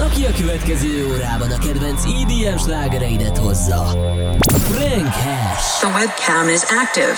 Aki a következő órában a kedvenc EDM slágereidet hozza. Frank Hash. The webcam is active.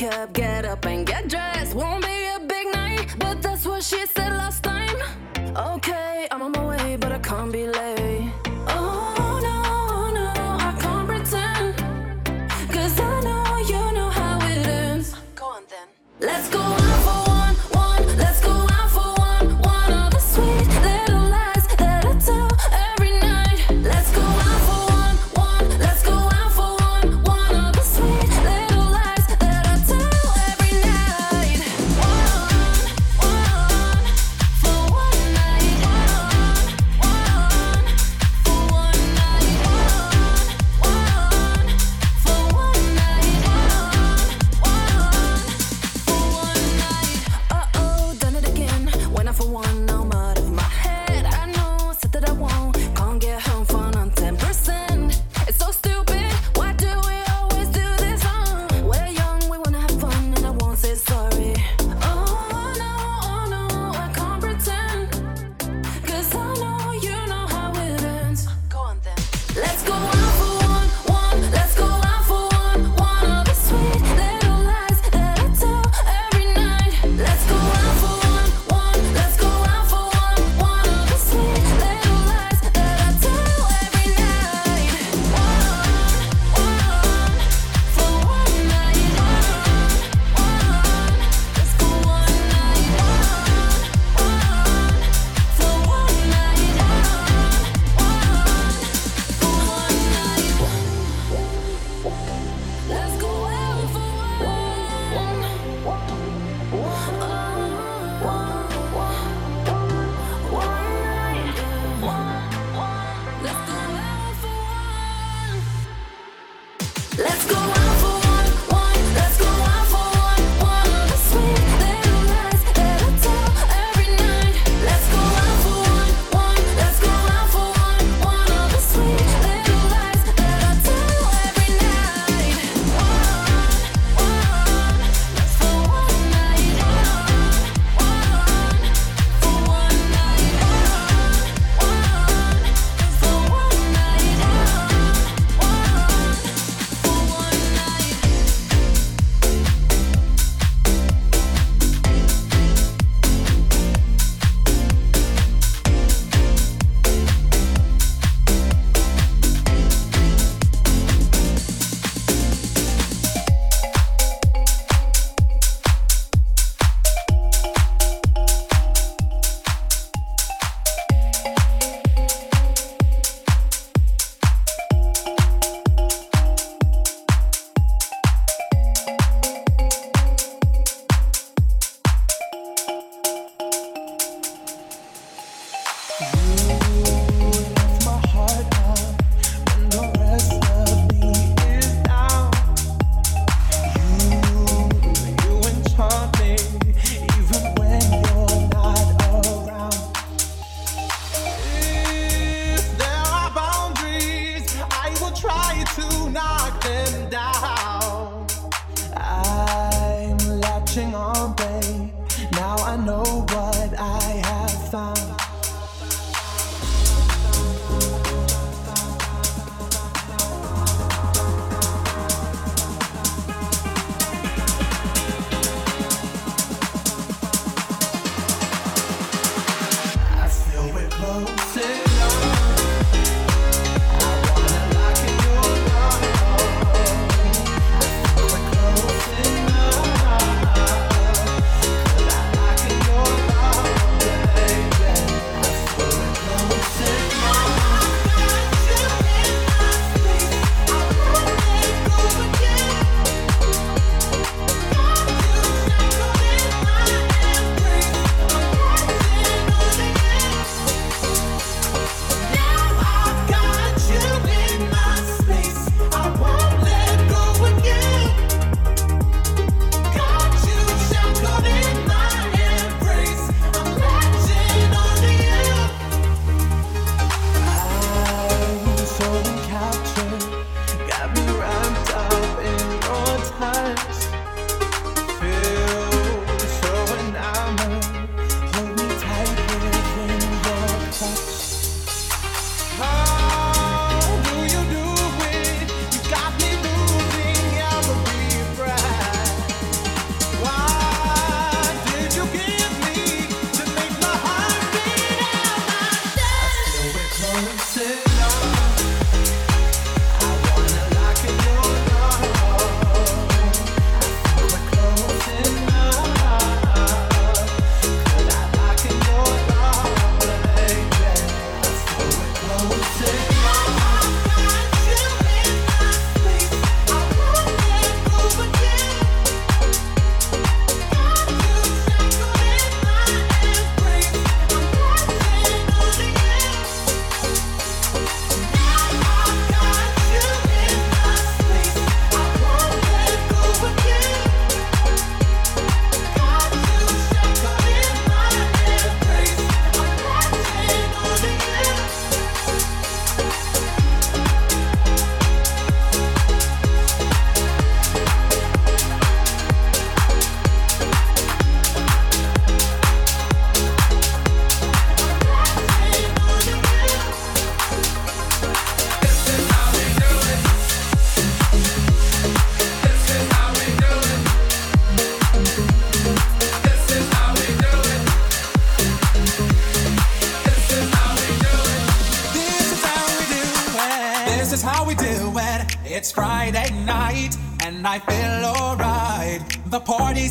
wake up, get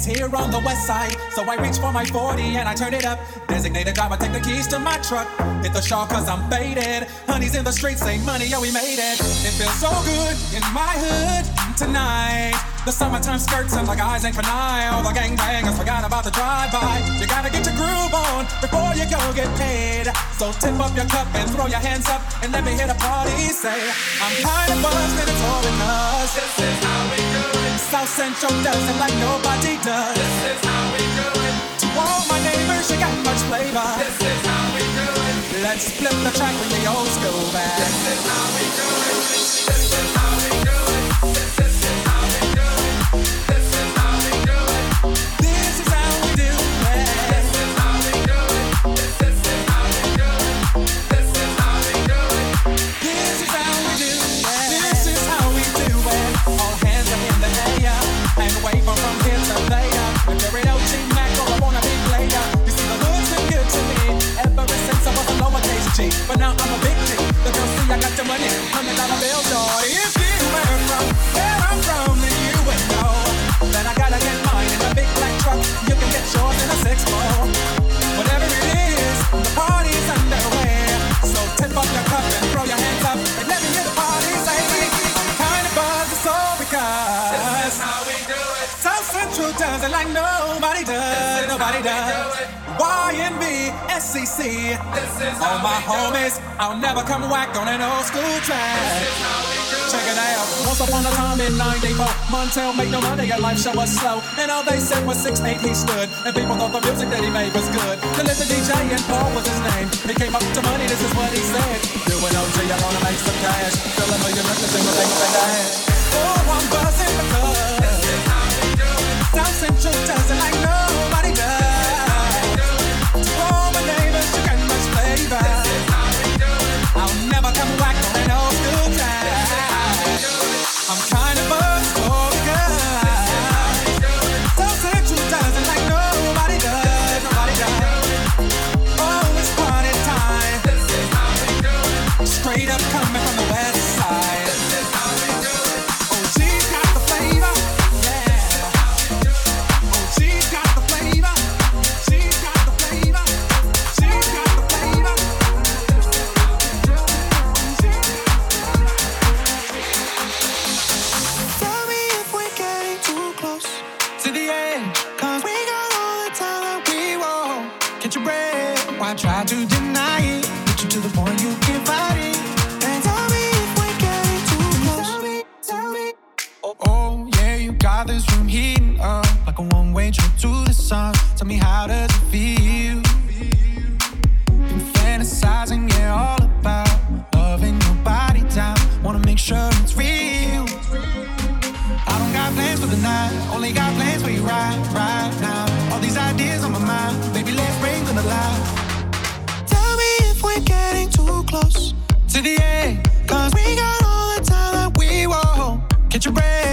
here on the west side. So I reach for my 40 and I turn it up. Designated driver, take the keys to my truck. Hit the shawl cause I'm faded. Honey's in the streets, say money, yeah, we made it. It feels so good in my hood tonight. The summertime skirts and the guys ain't for All the gangbangers forgot about the drive-by. You gotta get your groove on before you go get paid. So tip up your cup and throw your hands up and let me hear the party say, I'm kind of buzzed and it's all in us. This is how we. South Central does it like nobody does. This is how we do it. To all my neighbors, you got much flavor. This is how we do it. Let's flip the track with the old school band. This is how we do it. Does like nobody does. Nobody does. YNB, SCC. All my homies, I'll never come whack on an old school track. Check it out. Once upon a time in 94, Montell made no money, and life show was slow. And all they said was 6'8 he stood. And people thought the music that he made was good. The little DJ and Paul was his name. He came up to money, this is what he said. Do Doing OG, I wanna make some cash. Fill a million every single thing that I had. Oh, I'm buzzing because Central does it like nobody Get your bread.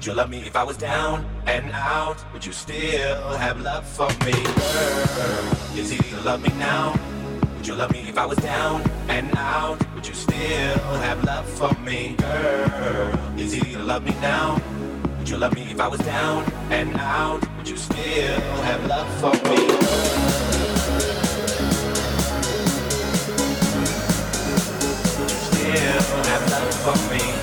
Would you love me if I was down and out? Would you still have love for me, girl? It's easy to love me now. Would you love me if I was down and out? Would you still have love for me, girl? It's easy to love me now. Would you love me if I was down and out? Would you still have love for me? Would you still have love for me,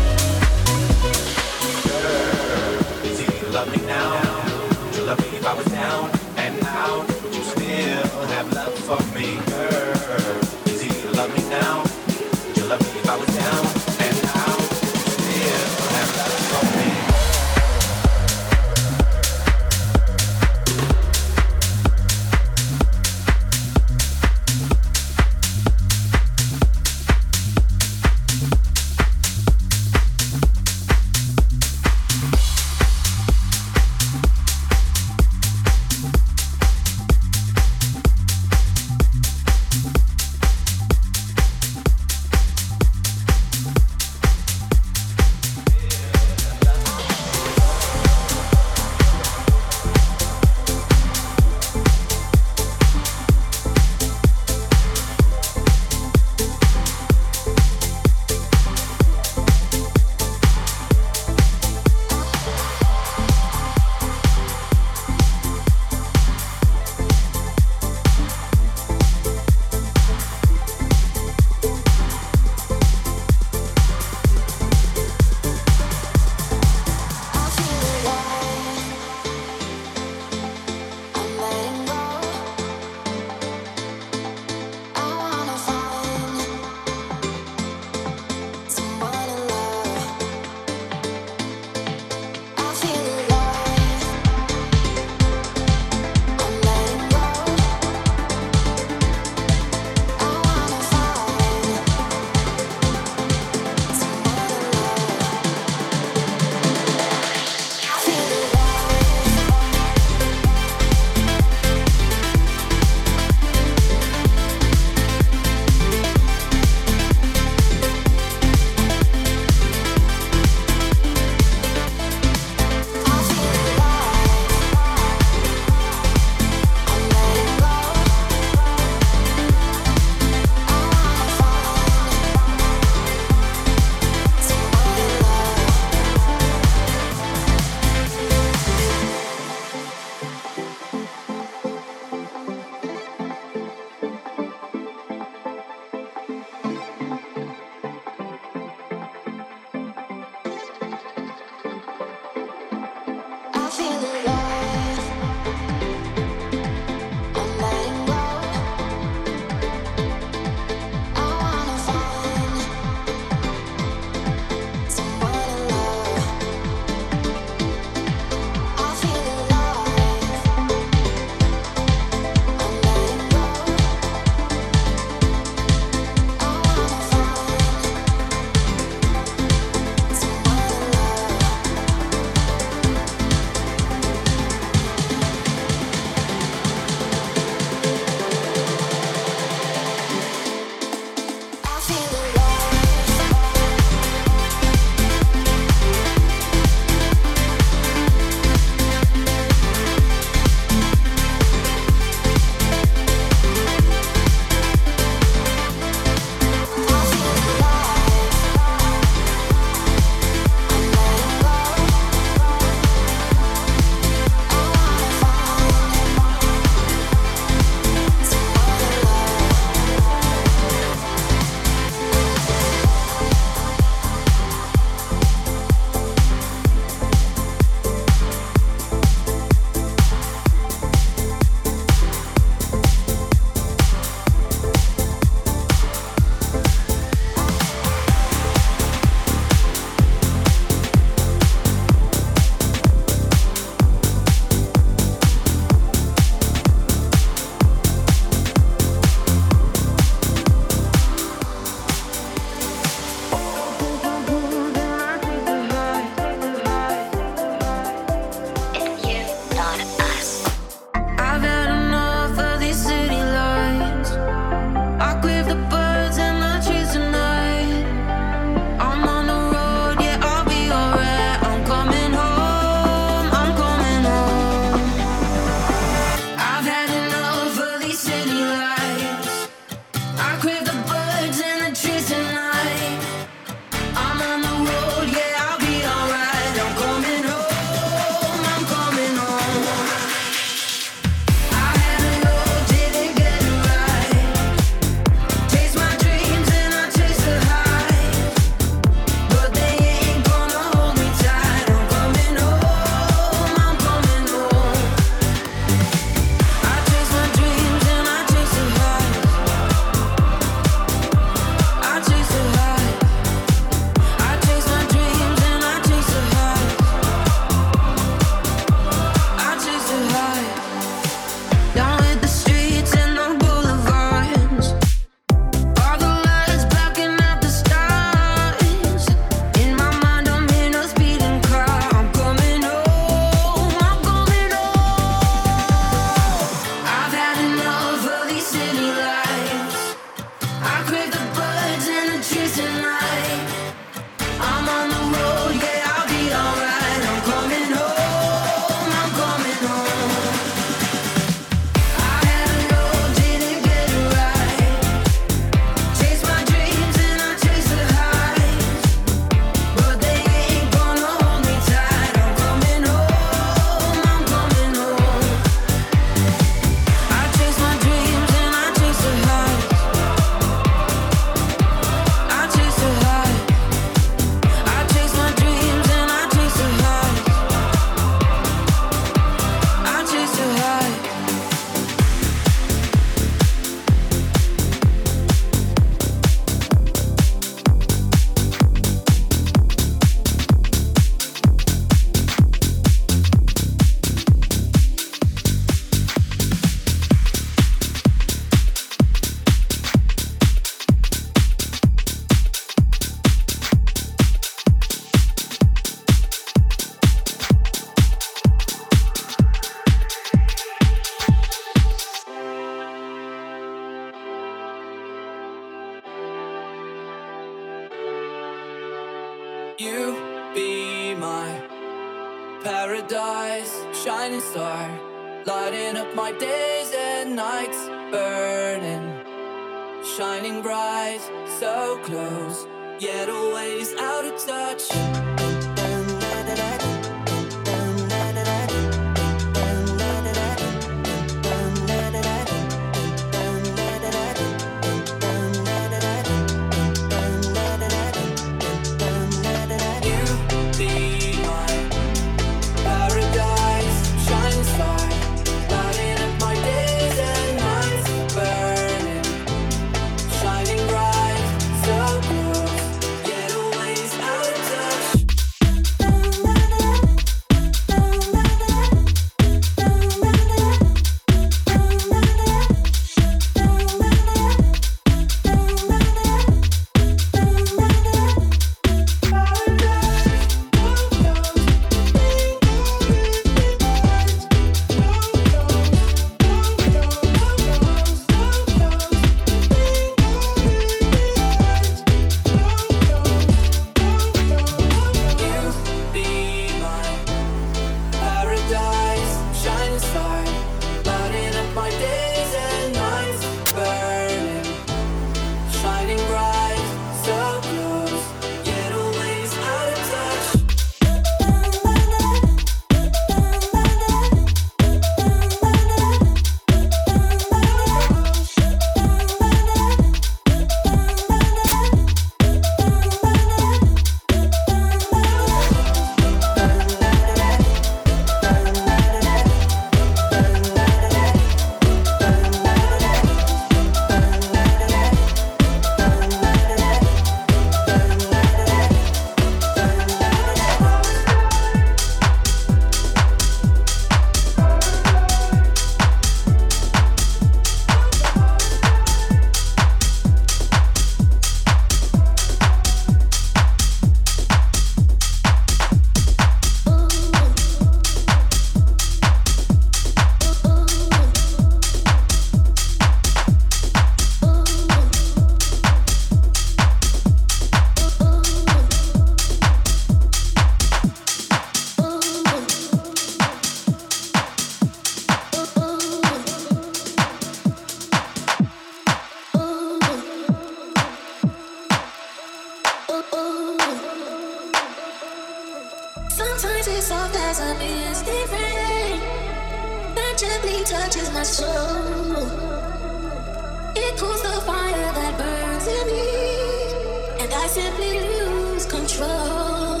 simply lose control.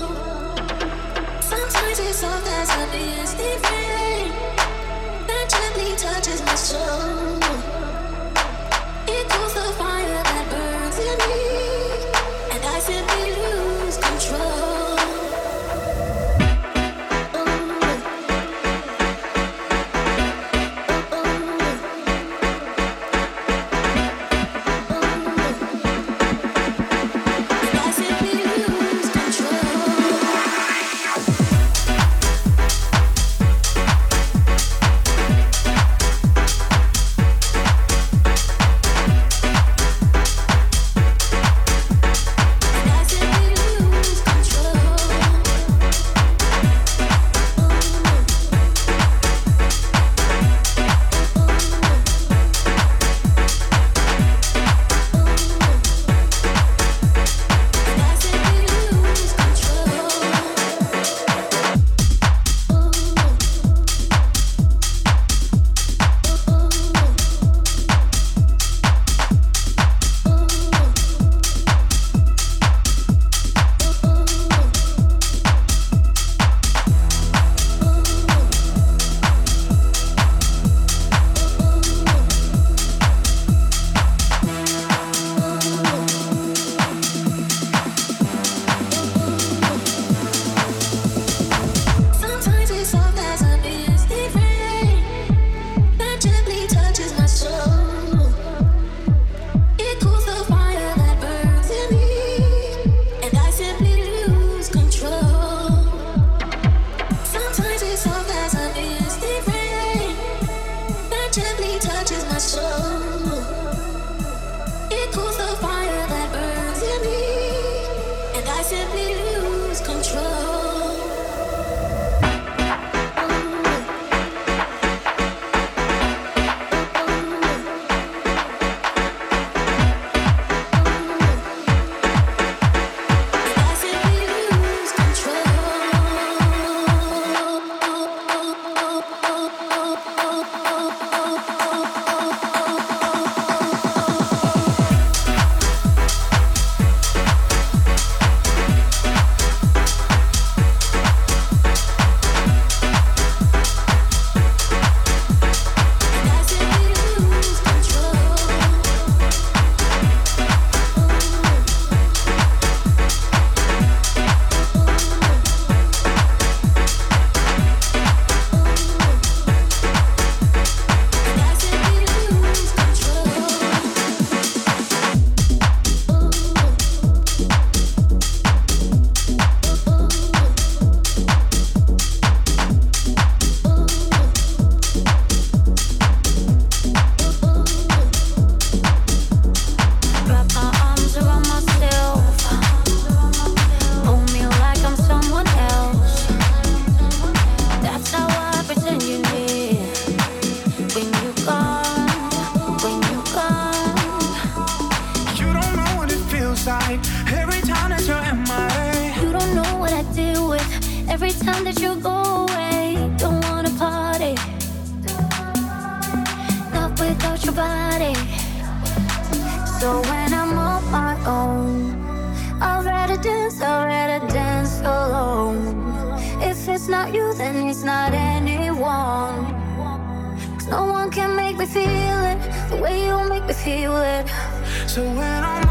Sometimes it's all that's happening. not you, then it's not anyone. Cause no one can make me feel it the way you make me feel it. So when I'm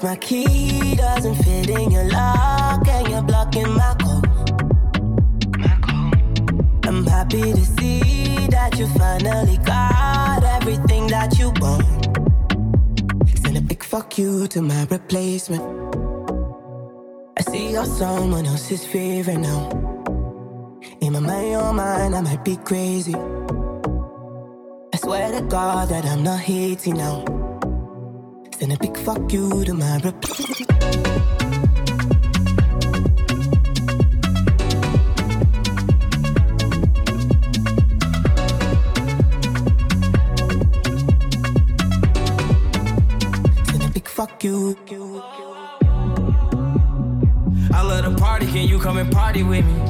Cause my key doesn't fit in your lock and you're blocking my code. I'm happy to see that you finally got everything that you want. Send a big fuck you to my replacement. I see you're someone else's favorite now. In my mind, your mind, I might be crazy. I swear to God that I'm not hating now. Send a big fuck you to my a big fuck you. I love to party, can you come and party with me?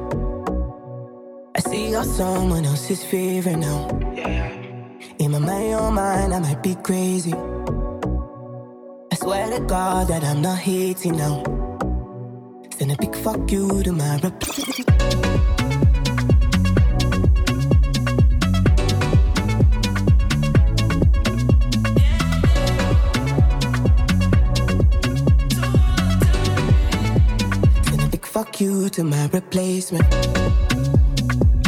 I see you're someone else's favorite now. In my mind, your mind, I might be crazy. I swear to God that I'm not hating now. Send a big fuck you to my replacement. Send a big fuck you to my replacement you.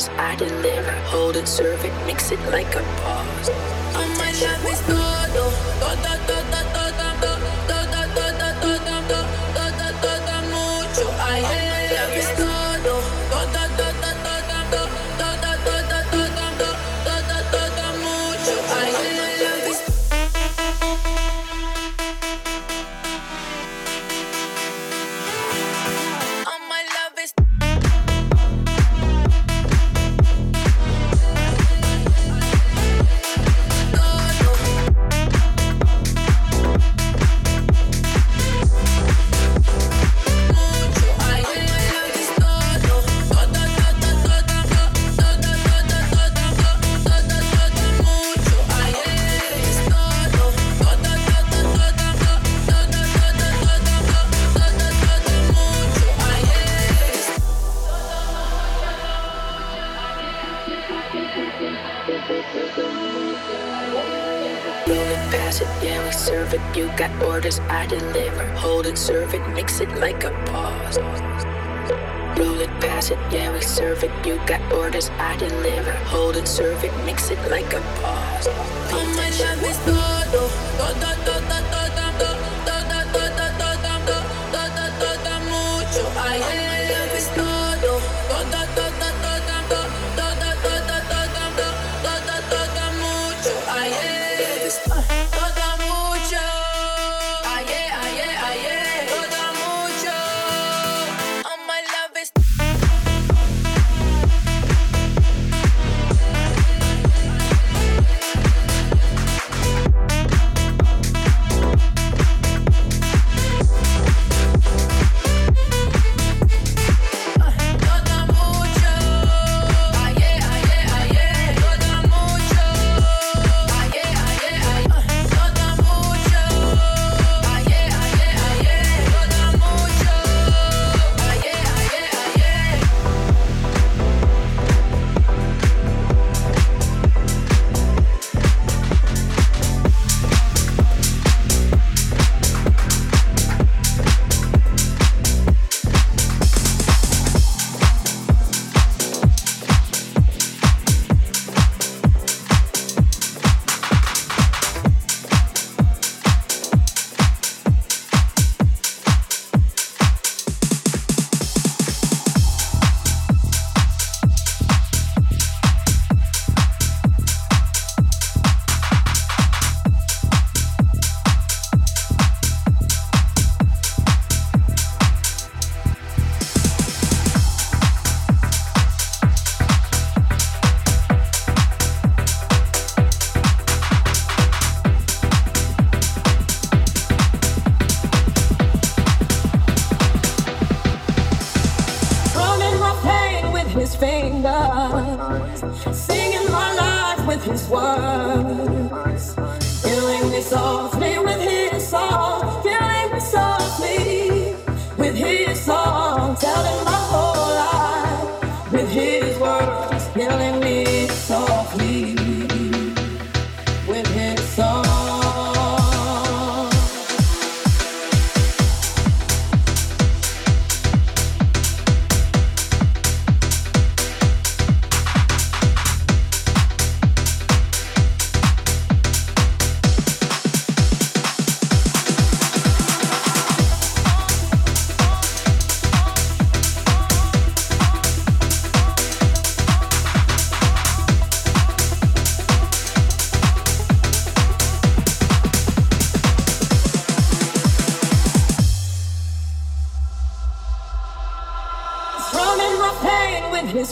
service I deliver. Hold it, serve it, mix it like a boss.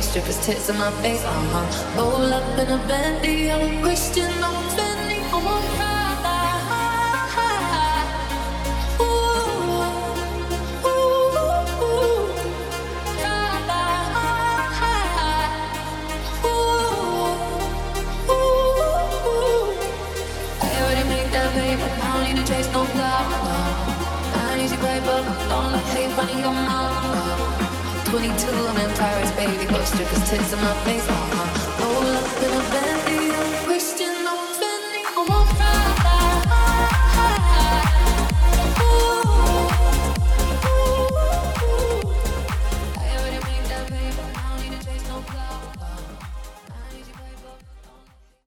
Strippers' tits in my face, uh huh. Roll up in a bendy, I'm a Christian, I'm a Fendi, I'm a in my face.